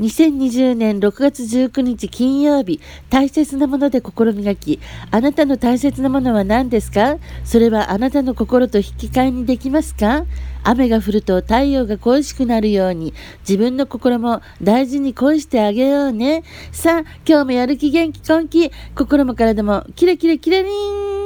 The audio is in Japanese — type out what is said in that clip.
2020年6月19日金曜日、大切なもので心磨き。あなたの大切なものは何ですか？それはあなたの心と引き換えにできますか？雨が降ると太陽が恋しくなるように、自分の心も大事に恋してあげようね。さあ、今日もやる気元気根気、心も体もキラキラキラリン